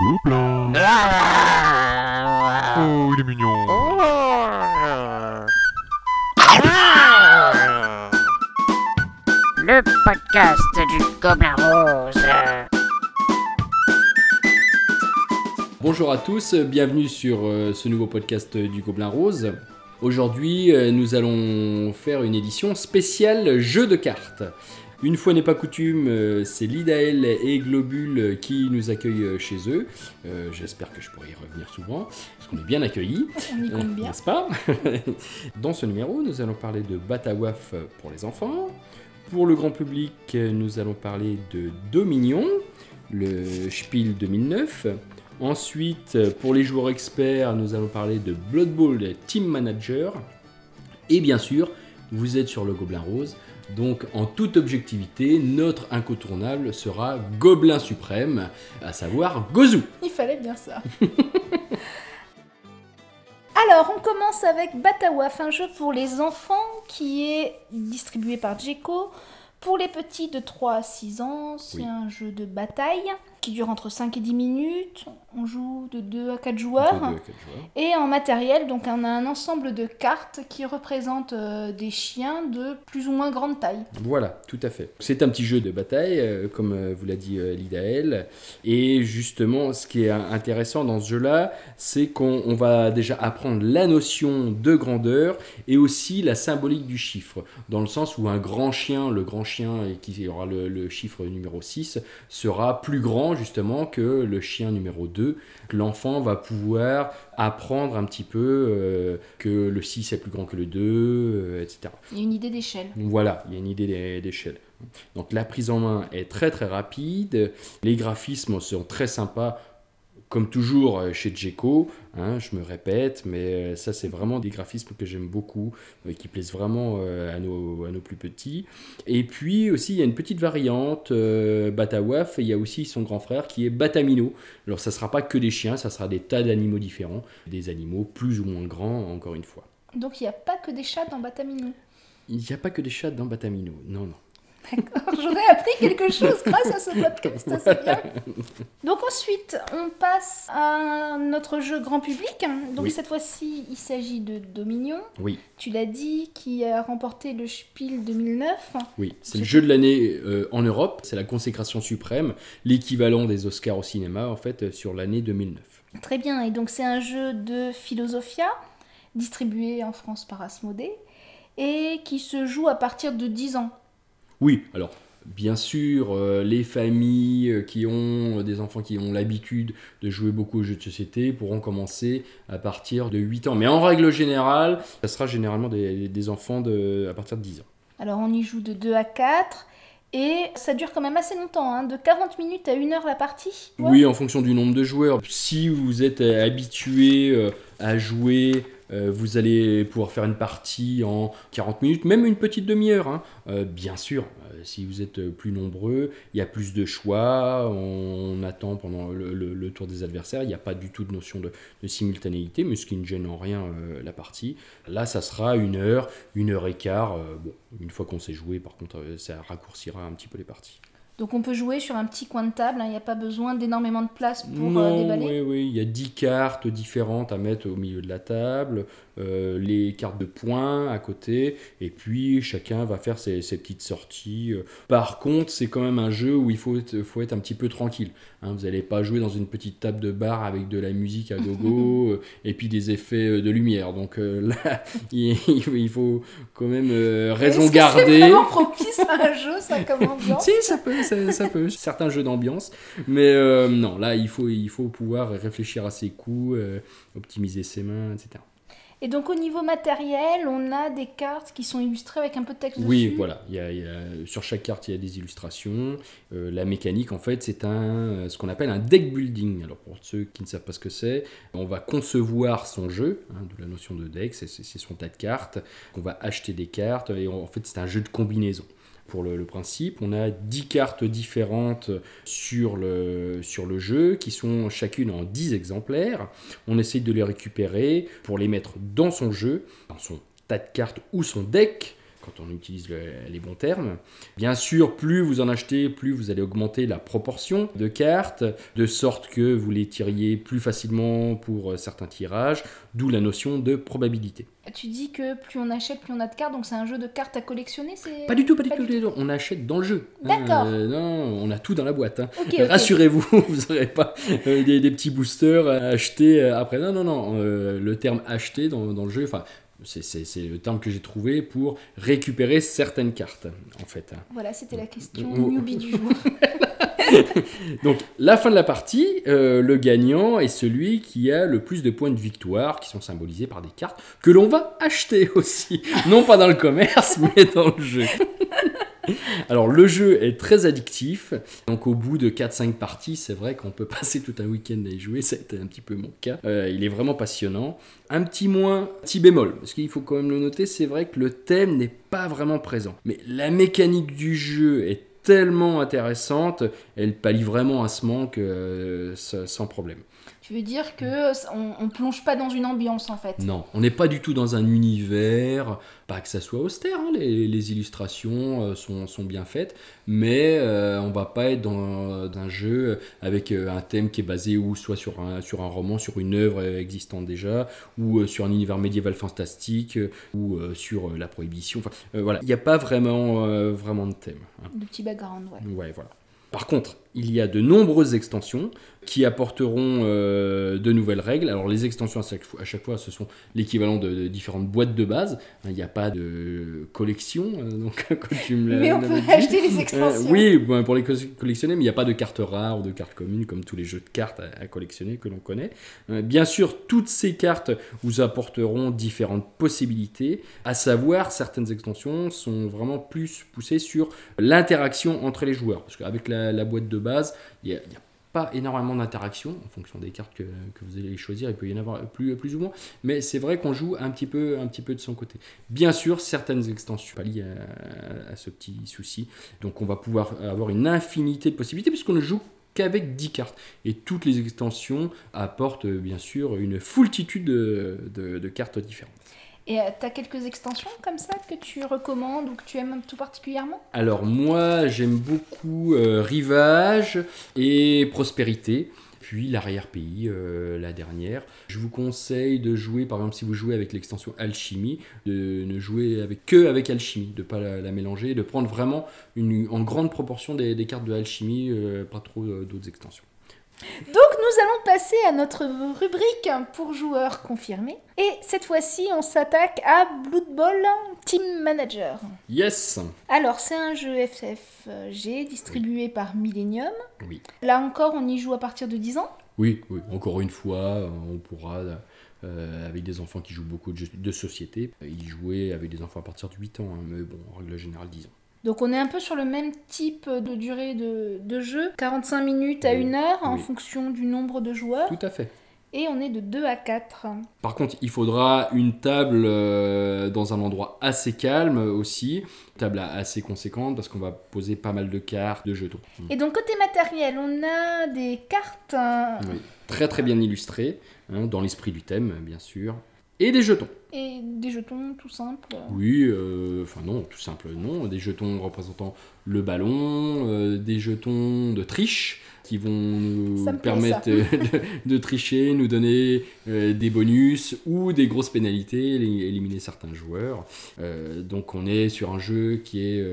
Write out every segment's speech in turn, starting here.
Gobelin. Oh, il est mignon. Le podcast du Gobelin Rose. Bonjour à tous, bienvenue sur euh, ce nouveau podcast du Gobelin Rose. Aujourd'hui, euh, nous allons faire une édition spéciale jeu de cartes. Une fois n'est pas coutume, euh, c'est Lidael et Globule qui nous accueillent euh, chez eux. Euh, J'espère que je pourrai y revenir souvent, parce qu'on est bien accueillis. On y compte bien. N'est-ce pas Dans ce numéro, nous allons parler de Batawaf pour les enfants. Pour le grand public, nous allons parler de Dominion, le Spiel 2009. Ensuite, pour les joueurs experts, nous allons parler de Blood Bowl Team Manager. Et bien sûr, vous êtes sur le Gobelin Rose. Donc, en toute objectivité, notre incontournable sera Gobelin Suprême, à savoir Gozu. Il fallait bien ça. Alors, on commence avec Batawaf, un jeu pour les enfants qui est distribué par Djeco. Pour les petits de 3 à 6 ans, c'est Oui. un jeu de bataille qui dure entre 5 et 10 minutes. On joue de 2 à 4 joueurs. Et en matériel, donc on a un ensemble de cartes qui représentent euh, des chiens de plus ou moins grande taille. Voilà, tout à fait. C'est un petit jeu de bataille, euh, comme euh, vous l'a dit Lidael. Et justement, ce qui est intéressant dans ce jeu-là, c'est qu'on on va déjà apprendre la notion de grandeur et aussi la symbolique du chiffre. Dans le sens où un grand chien, le grand chien et qui aura le, le chiffre numéro 6, sera plus grand justement que le chien numéro 2. L'enfant va pouvoir apprendre un petit peu euh, que le 6 est plus grand que le 2, euh, etc. Il y a une idée d'échelle. Voilà, il y a une idée d'é- d'échelle. Donc la prise en main est très très rapide, les graphismes sont très sympas, comme toujours euh, chez Djeco, hein, je me répète, mais euh, ça c'est vraiment des graphismes que j'aime beaucoup, euh, qui plaisent vraiment à, nos, à nos plus petits. Et puis aussi il y a une petite variante, euh, Batawaf, et il y a aussi son grand frère qui est Batamino. Alors ça sera pas que des chiens, ça sera des tas d'animaux différents, des animaux plus ou moins grands encore une fois. Donc il n'y a pas que des chats dans Batamino? Il n'y a pas que des chats dans Batamino, non non. J'aurais appris quelque chose grâce à ce podcast, ça, c'est bien. Donc ensuite, on passe à notre jeu grand public. Donc Oui. cette fois-ci, il s'agit de Dominion. Oui. Tu l'as dit, qui a remporté le Spiel 2009. Oui, c'est C'est le jeu de l'année euh, en Europe, c'est la consécration suprême, l'équivalent des Oscars au cinéma en fait euh, sur l'année 2009. Très bien, et donc c'est un jeu de Philosophia, distribué en France par Asmodée, et qui se joue à partir de 10 ans. Oui, alors bien sûr, euh, les familles euh, qui ont euh, des enfants qui ont l'habitude de jouer beaucoup aux jeux de société pourront commencer à partir de 8 ans. Mais en règle générale, ça sera généralement des, des enfants de, à partir de 10 ans. Alors on y joue de 2 à 4, et ça dure quand même assez longtemps, hein, de 40 minutes à 1 heure la partie. Oui, en fonction du nombre de joueurs. Si vous êtes habitué à jouer, euh, vous allez pouvoir faire une partie en 40 minutes, même une petite demi-heure. hein. Euh, bien sûr, euh, si vous êtes plus nombreux, il y a plus de choix, on attend pendant le, tour des adversaires, il n'y a pas du tout de notion de, de simultanéité, mais ce qui ne gêne en rien la partie. Là, ça sera une heure, une heure et quart. bon, une fois qu'on s'est joué, par contre, ça raccourcira un petit peu les parties. Donc on peut jouer sur un petit coin de table, hein, il n'y a pas besoin d'énormément de place pour euh, Non, déballer. oui, oui, il y a 10 cartes différentes à mettre au milieu de la table, euh, les cartes de points à côté, et puis chacun va faire ses, ses petites sorties. euh. Par contre, c'est quand même un jeu où il faut être, faut être un petit peu tranquille. hein. vous n'allez pas jouer dans une petite table de bar avec de la musique à gogo euh, et puis des effets de lumière. Donc euh, là, il, il faut quand même euh, raison garder. C'est vraiment propice à un jeu, ça, comme ambiance? Si, ça peut, ça, ça peut. Certains jeux d'ambiance. Mais non, là, il faut, il faut pouvoir réfléchir à ses coups, optimiser ses mains, etc. Et donc au niveau matériel, on a des cartes qui sont illustrées avec un peu de texte Oui, dessus. voilà. Il y a- il y a- sur chaque carte, il y a des illustrations. Euh, la mécanique, en fait, c'est un, euh, ce qu'on appelle un deck building. Alors, pour ceux qui ne savent pas ce que c'est, on va concevoir son jeu, hein, de la notion de deck, c'est c'est- c'est son tas de cartes. On va acheter des cartes, et en fait, c'est un jeu de combinaison. Pour le, principe, on a 10 cartes différentes sur le, sur le jeu, qui sont chacune en 10 exemplaires. On essaye de les récupérer pour les mettre dans son jeu, dans son tas de cartes ou son deck, quand on utilise le- les bons termes. Bien sûr, plus vous en achetez, plus vous allez augmenter la proportion de cartes, de sorte que vous les tiriez plus facilement pour euh, certains tirages, d'où la notion de probabilité. Tu dis que plus on achète, plus on a de cartes, donc c'est un jeu de cartes à collectionner, c'est Pas du tout, pas du tout, du on achète dans le jeu. D'accord. Euh, non, on a tout dans la boîte. hein. Rassurez-vous, vous n'aurez pas euh, des, des petits boosters à acheter après. Non, non, non. euh, le terme acheter dans, dans le jeu, enfin, c'est- le terme que j'ai trouvé pour récupérer certaines cartes, en fait. Voilà, c'était la question newbie du jour. Donc, la fin de la partie, euh, le gagnant est celui qui a le plus de points de victoire, qui sont symbolisés par des cartes que l'on va acheter aussi. Non pas dans le commerce, mais dans le jeu. Alors, le jeu est très addictif. Donc, au bout de 4-5 parties, c'est vrai qu'on peut passer tout un week-end à y jouer. Ça a été un petit peu mon cas. Euh, il est vraiment passionnant. Un petit moins, petit bémol, parce qu'il faut quand même le noter, c'est vrai que le thème n'est pas vraiment présent. Mais la mécanique du jeu est tellement intéressante, elle pallie vraiment à ce manque euh, sa- sans problème. Tu veux dire que on, on plonge pas dans une ambiance en fait. Non, on n'est pas du tout dans un univers, pas que ça soit austère, hein, les, les illustrations euh, sont, sont bien faites, mais euh, on va pas être dans un jeu avec euh, un thème qui est basé ou soit sur un, sur un roman, sur une œuvre euh, existante déjà, ou euh, sur un univers médiéval fantastique, euh, ou euh, sur euh, la prohibition. Enfin, euh, voilà, il n'y a pas vraiment, euh, vraiment de thème. hein. De petit background, ouais. Ouais, voilà. Par contre, il y a de nombreuses extensions qui apporteront euh, de nouvelles règles. Alors les extensions à chaque fois, à chaque fois, ce sont l'équivalent de, de différentes boîtes de base. Hein, Il n'y a pas de collection, euh, donc comme tu me l'as Mais on peut dit. acheter les extensions. Euh, oui, bon, pour les co- collectionner, mais il n'y a pas de cartes rares ou de cartes communes comme tous les jeux de cartes à, à collectionner que l'on connaît. Euh, bien sûr, toutes ces cartes vous apporteront différentes possibilités, à savoir certaines extensions sont vraiment plus poussées sur l'interaction entre les joueurs. Parce qu'avec la, la boîte de base, il n'y a, il y a pas énormément d'interaction en fonction des cartes que, vous allez choisir, il peut y en avoir plus, plus ou moins, mais c'est vrai qu'on joue un petit, peu, un petit peu de son côté. Bien sûr, certaines extensions pallient à, à ce petit souci, donc on va pouvoir avoir une infinité de possibilités puisqu'on ne joue qu'avec 10 cartes. Et toutes les extensions apportent bien sûr une foultitude de, de- de cartes différentes. Et tu as quelques extensions comme ça que tu recommandes ou que tu aimes tout particulièrement? Alors moi j'aime beaucoup euh, Rivage et Prospérité. Puis l'arrière-pays, euh, la dernière. Je vous conseille de jouer, par exemple, si vous jouez avec l'extension Alchimie, de ne jouer avec, que avec Alchimie, de ne pas la, la mélanger, de prendre vraiment une, en grande proportion des, des cartes de Alchimie, euh, pas trop euh, d'autres extensions. Donc nous allons passer à notre rubrique pour joueurs confirmés. Et cette fois-ci, on s'attaque à Blood Bowl Team Manager. Yes Alors, c'est un jeu FFG distribué par Millennium. Oui. Là encore, on y joue à partir de 10 ans. Oui, oui, encore une fois, euh, on pourra, euh, avec des enfants qui jouent beaucoup de jeux de société, euh, y jouer avec des enfants à partir de 8 ans, hein, mais bon, en règle générale, 10 ans. Donc on est un peu sur le même type de durée de, de jeu, 45 minutes à Oui, 1 heure en oui. fonction du nombre de joueurs. Tout à fait. Et on est de 2 à 4. Par contre, il faudra une table euh, dans un endroit assez calme aussi, une table assez conséquente parce qu'on va poser pas mal de cartes, de jetons. Et donc côté matériel, on a des cartes. Oui. Très très bien illustrées, hein, dans l'esprit du thème, bien sûr. Et des jetons. Et des jetons tout simples. Oui, euh, enfin non, tout simple non. Des jetons représentant le ballon, euh, des jetons de triche qui vont nous Ça permettre de, de tricher, nous donner euh, des bonus ou des grosses pénalités, éli- éliminer certains joueurs. Donc on est sur un jeu qui est,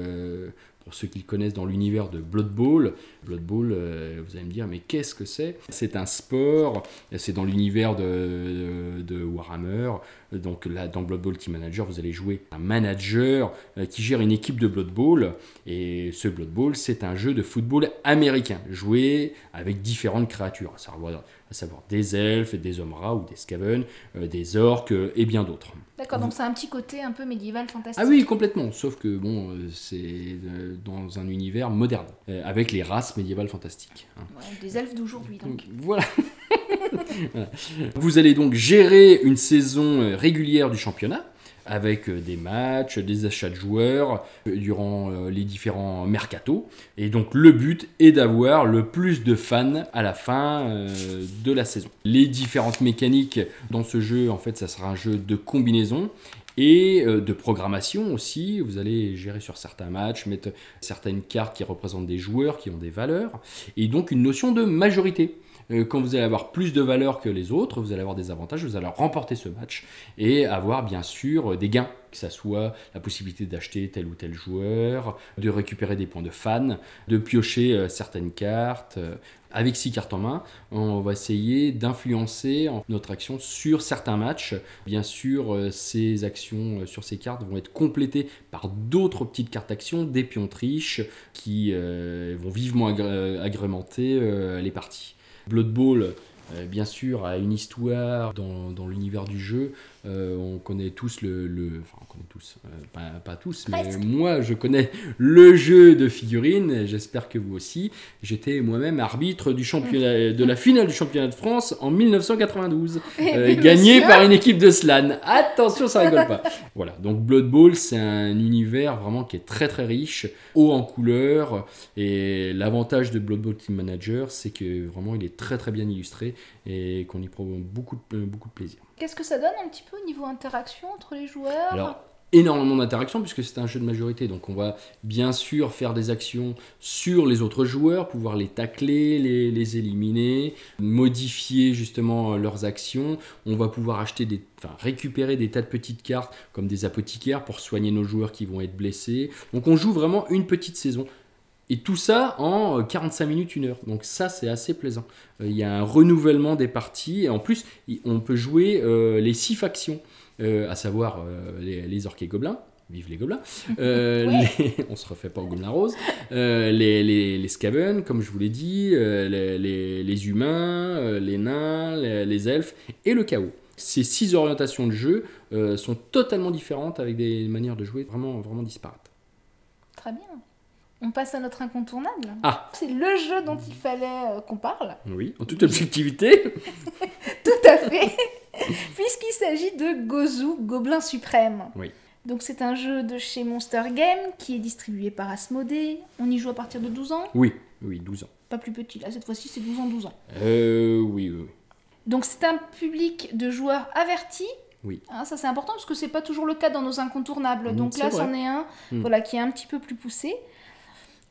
pour ceux qui le connaissent dans l'univers de Blood Bowl, Blood Bowl, euh, vous allez me dire, mais qu'est-ce que c'est? C'est un sport, c'est dans l'univers de, de- de Warhammer. Donc là, dans Blood Bowl Team Manager, vous allez jouer un manager euh, qui gère une équipe de Blood Bowl. Et ce Blood Bowl, c'est un jeu de football américain, joué avec différentes créatures, à savoir, à savoir des elfes, des hommes rats ou des skaven, euh, des orques euh, et bien d'autres. D'accord, donc c'est un petit côté un peu médiéval fantastique. Ah oui, complètement. Sauf que bon, c'est dans un univers moderne, avec les races médiévales fantastiques. hein. Ouais, des elfes d'aujourd'hui donc. Voilà. Voilà. Vous allez donc gérer une saison euh, régulière du championnat avec euh, des matchs, des achats de joueurs euh, durant les différents mercatos. Et donc le but est d'avoir le plus de fans à la fin de la saison. Les différentes mécaniques dans ce jeu, en fait, ça sera un jeu de combinaison. Et euh, de programmation aussi. Vous allez gérer sur certains matchs, mettre certaines cartes qui représentent des joueurs qui ont des valeurs, et donc une notion de majorité. Euh, Quand vous allez avoir plus de valeurs que les autres, vous allez avoir des avantages, vous allez remporter ce match et avoir bien sûr des gains, que ça soit la possibilité d'acheter tel ou tel joueur, de récupérer des points de fan, de piocher euh, certaines cartes. euh, avec six cartes en main, on va essayer d'influencer en- notre action sur certains matchs. Bien sûr, ces actions sur ces cartes vont être complétées par d'autres petites cartes actions, des pions triches, qui vont vivement agré- agrémenter les parties. Blood Bowl, euh, bien sûr, a une histoire dans, dans l'univers du jeu. Euh, on connaît tous le, le- Enfin, on connaît tous, euh, pas, pas tous, mais Presque. moi, je connais le jeu de figurines. J'espère que vous aussi. J'étais moi-même arbitre du championnat, de la finale du championnat de France en 1992, euh, gagné monsieur. par une équipe de Slan. Attention, ça rigole pas. Voilà, donc Blood Bowl, c'est un univers vraiment qui est très très riche, haut en couleurs. Et l'avantage de Blood Bowl Team Manager, c'est que vraiment il est très très bien illustré et qu'on y prend beaucoup beaucoup de plaisir. Qu'est-ce que ça donne un petit peu au niveau interaction entre les joueurs Alors, énormément d'interactions puisque c'est un jeu de majorité. Donc, on va bien sûr faire des actions sur les autres joueurs, pouvoir les tacler, les, les éliminer, modifier justement euh, leurs actions. On va pouvoir acheter des, enfin, récupérer des tas de petites cartes comme des apothicaires pour soigner nos joueurs qui vont être blessés. Donc, on joue vraiment une petite saison. Et tout ça en euh, 45 minutes, une heure. Donc ça, c'est assez plaisant. Euh, Il y a un renouvellement des parties. Et en plus, on peut jouer euh, les six factions, euh, à savoir euh, les, les orques et gobelins. Vive les gobelins. Euh, Ouais. les- on se refait pas au gobelin rose. Euh, les, les, les skaven, comme je vous l'ai dit. euh, les, les- humains, euh, les nains, les, elfes et le chaos. Ces six orientations de jeu euh, sont totalement différentes avec des manières de jouer vraiment, vraiment disparates. Très bien. On passe à notre incontournable. Ah. C'est le jeu dont il fallait euh, qu'on parle. Oui, en toute objectivité. Tout à fait. Puisqu'il s'agit de Gozu, Gobelin Suprême. Oui. Donc c'est un jeu de chez Monster Game qui est distribué par Asmodée. On y joue à partir de 12 ans? Oui, oui, 12 ans. Pas plus petit, là cette fois-ci c'est 12 ans, 12 ans. Euh, oui, oui, oui. Donc c'est un public de joueurs avertis. Oui. Hein, ça c'est important parce que c'est pas toujours le cas dans nos incontournables. Donc là c'en est un Mm. voilà, qui est un petit peu plus poussé.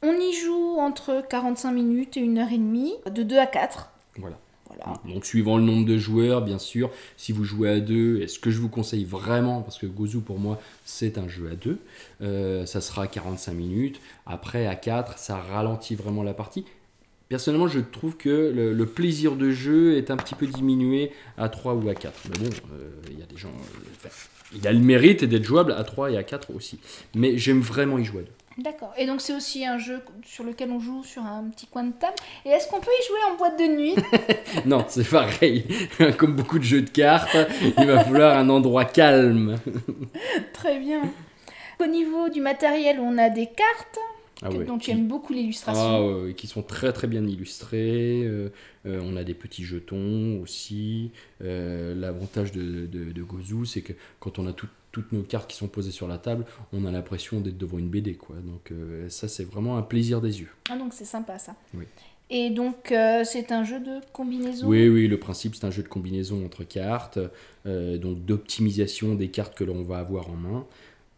On y joue entre 45 minutes et 1 heure et demie, de 2 à 4. Voilà. Voilà. Donc, suivant le nombre de joueurs, bien sûr, si vous jouez à deux, et ce que je vous conseille vraiment, parce que Gozu pour moi, c'est un jeu à deux, euh, ça sera 45 minutes. Après, à 4, ça ralentit vraiment la partie. Personnellement, je trouve que le, le plaisir de jeu est un petit peu diminué à 3 ou à 4. Mais bon, euh, il y a des gens. euh, enfin, il a le mérite d'être jouable à 3 et à 4 aussi. Mais j'aime vraiment y jouer à deux. D'accord. Et donc c'est aussi un jeu sur lequel on joue sur un petit coin de table. Et est-ce qu'on peut y jouer en boîte de nuit? Non, c'est pareil. Comme beaucoup de jeux de cartes, il va falloir un endroit calme. Très bien. Au niveau du matériel, on a des cartes Ah que- ouais. dont tu qui- aimes beaucoup l'illustration. Ah ouais, qui sont très très bien illustrés. euh, euh, on a des petits jetons aussi. Euh, L'avantage de, de, de Gozu, c'est que quand on a tout- toutes nos cartes qui sont posées sur la table, on a l'impression d'être devant une BD. Quoi. Donc euh, ça, c'est vraiment un plaisir des yeux. Ah, donc c'est sympa ça. Oui. Et donc euh, c'est un jeu de combinaison? Oui, oui, le principe, c'est un jeu de combinaison entre cartes, euh, donc d'optimisation des cartes que l'on va avoir en main.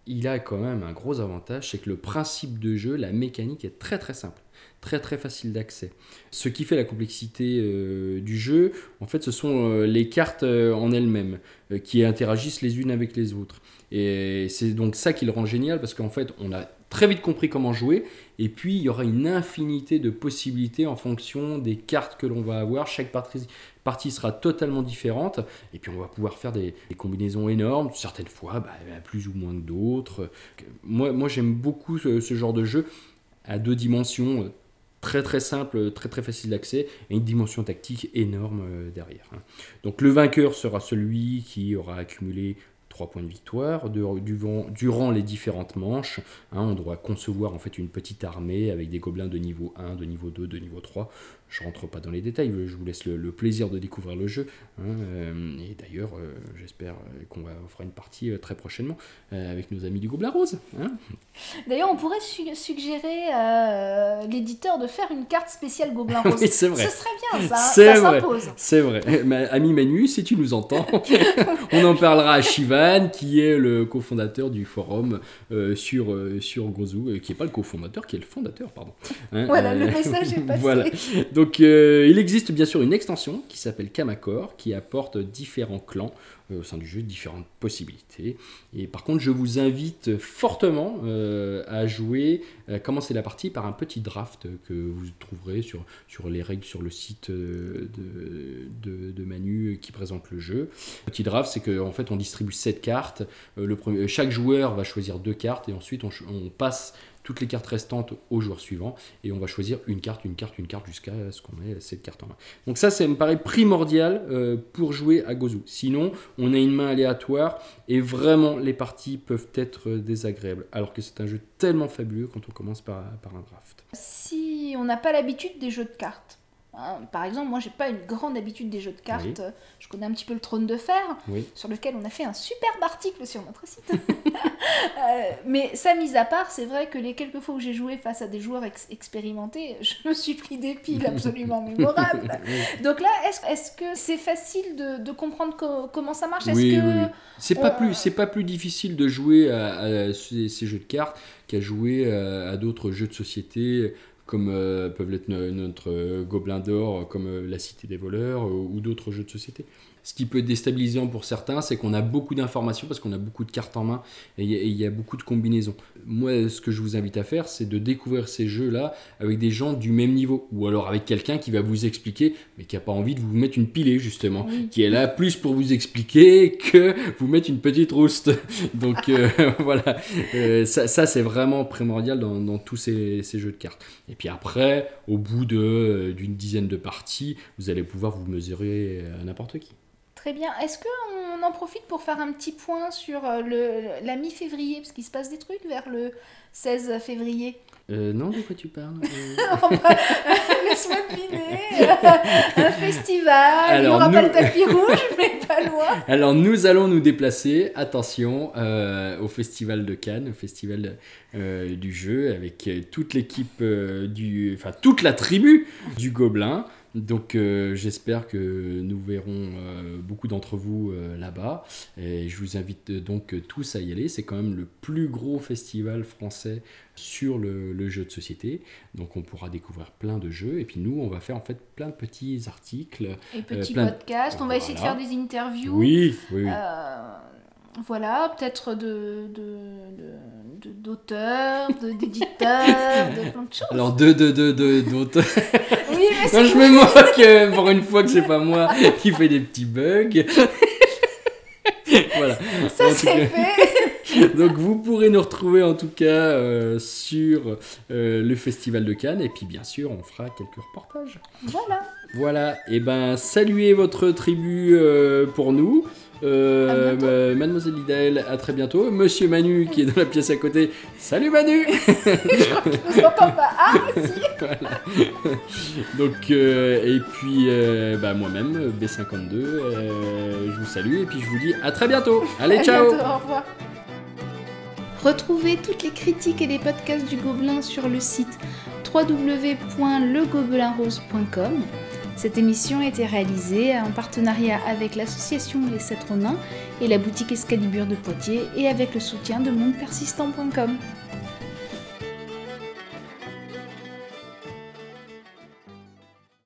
Il a quand même un gros avantage, c'est que le principe de jeu, la mécanique est très très simple, très très facile d'accès. Ce qui fait la complexité euh, du jeu, en fait, ce sont euh, les cartes euh, en elles-mêmes qui interagissent les unes avec les autres. Et c'est donc ça qui le rend génial parce qu'en fait, on a très vite compris comment jouer. Et puis, il y aura une infinité de possibilités en fonction des cartes que l'on va avoir. Chaque partie, partie sera totalement différente. Et puis, on va pouvoir faire des, combinaisons énormes. Certaines fois, bah, plus ou moins que d'autres. Moi, moi j'aime beaucoup ce, genre de jeu à deux dimensions. euh, Très très simple, très très facile d'accès et une dimension tactique énorme euh, derrière. hein. Donc le vainqueur sera celui qui aura accumulé 3 points de victoire durant les différentes manches. hein. on doit concevoir en fait une petite armée avec des gobelins de niveau 1, de niveau 2, de niveau 3. Je rentre pas dans les détails, je vous laisse le, le plaisir de découvrir le jeu. hein. Euh, et d'ailleurs, euh, j'espère euh, qu'on fera une partie très prochainement avec nos amis du Gobelin Rose. hein. D'ailleurs, on pourrait su- suggérer à l'éditeur de faire une carte spéciale Gobelin Rose. Oui, c'est vrai. Ce serait bien ça, C'est ça vrai. s'impose. C'est vrai. Ma- ami Manu, si tu nous entends, on en parlera à Chival Yann, qui est le cofondateur du forum euh, sur, euh, sur Grozou, euh, qui n'est pas le cofondateur, qui est le fondateur, pardon. Hein, Voilà, le message est passé. voilà. Donc, euh, il existe bien sûr une extension qui s'appelle Kamakor, qui apporte différents clans euh, au sein du jeu, différentes possibilités. Et par contre, je vous invite fortement euh, à jouer, commencer la partie par un petit draft que vous trouverez sur, les règles sur le site de, Manu qui présente le jeu. Petit draft, c'est qu'en fait, on distribue 7 cartes. Le chaque joueur va choisir deux cartes et ensuite on passe toutes les cartes restantes au joueur suivant et on va choisir une carte, une carte, une carte jusqu'à ce qu'on ait cette carte en main. Donc ça, ça me paraît primordial euh, pour jouer à Gozu. Sinon, on a une main aléatoire et vraiment les parties peuvent être désagréables. Alors que c'est un jeu tellement fabuleux quand on commence par, par un draft. Si on n'a pas l'habitude des jeux de cartes, hein, par exemple, moi j'ai pas une grande habitude des jeux de cartes, Oui. je connais un petit peu le trône de fer, Oui. sur lequel on a fait un superbe article sur notre site. Euh, mais ça, mis à part, c'est vrai que les quelques fois où j'ai joué face à des joueurs ex- expérimentés, je me suis pris des piles absolument mémorables. Donc là, est-ce que c'est facile de, de comprendre co- comment ça marche? Est-ce Oui, que oui, oui. C'est pas plus, c'est pas plus difficile de jouer à, à ces, ces jeux de cartes qu'à jouer à, à d'autres jeux de société comme euh, peuvent l'être no- notre euh, Gobelin d'or, comme euh, La Cité des voleurs euh, ou d'autres jeux de société. Ce qui peut être déstabilisant pour certains, c'est qu'on a beaucoup d'informations parce qu'on a beaucoup de cartes en main et il y a- y, beaucoup de combinaisons. Moi, ce que je vous invite à faire, c'est de découvrir ces jeux-là avec des gens du même niveau ou alors avec quelqu'un qui va vous expliquer, mais qui n'a pas envie de vous mettre une pilée justement Oui. qui est là plus pour vous expliquer que vous mettre une petite rouste. Donc euh, voilà, Euh, ça, ça, c'est vraiment primordial dans, dans tous ces, ces jeux de cartes. Et puis après, au bout euh, d'une dizaine de parties, vous allez pouvoir vous mesurer à n'importe qui. Très bien. Est-ce qu'on en profite pour faire un petit point sur euh, le, la mi-février? Parce qu'il se passe des trucs vers le 16 février. Euh, non, de quoi tu parles? Euh, Laisse-moi deviner. un festival. Il n'y Alors, pas nous- le tapis rouge, mais pas loin. Alors nous allons nous déplacer, attention, euh, au Festival de Cannes, au Festival euh, du jeu, avec toute l'équipe du... Enfin, toute la tribu du Gobelin. Donc euh, j'espère que nous verrons euh, beaucoup d'entre vous euh, là-bas. Et je vous invite donc tous à y aller. C'est quand même le plus gros festival français sur le, le jeu de société. Donc on pourra découvrir plein de jeux. Et puis nous, on va faire en fait plein de petits articles. Et petit plein de- podcast. On va essayer de faire des interviews. Oui, oui, oui. Voilà, peut-être de, de, de- de- d'auteurs, de, d'éditeurs, de plein de choses. Alors deux, deux, deux, deux, d'autres. oui, mais Non, je me moque euh, pour une fois que c'est pas moi qui fait des petits bugs. voilà. ça, c'est fait. Donc vous pourrez nous retrouver en tout cas euh, sur euh, le Festival de Cannes et puis bien sûr on fera quelques reportages. Voilà. Voilà, et ben saluez votre tribu euh, pour nous. Euh, euh, Mademoiselle Lidaël, à très bientôt. Monsieur Manu qui est dans la pièce à côté. Salut Manu Je vous entends pas. Ah, si. Voilà. Donc, euh, et puis euh, bah, moi-même, B52, euh, je vous salue et puis je vous dis à très bientôt. Allez, À ciao bientôt, au revoir. Retrouvez toutes les critiques et les podcasts du Gobelin sur le site www.legobelinrose.com. Cette émission a été réalisée en partenariat avec l'association Les Sept Ronins et la boutique Escalibur de Poitiers et avec le soutien de mondepersistant.com.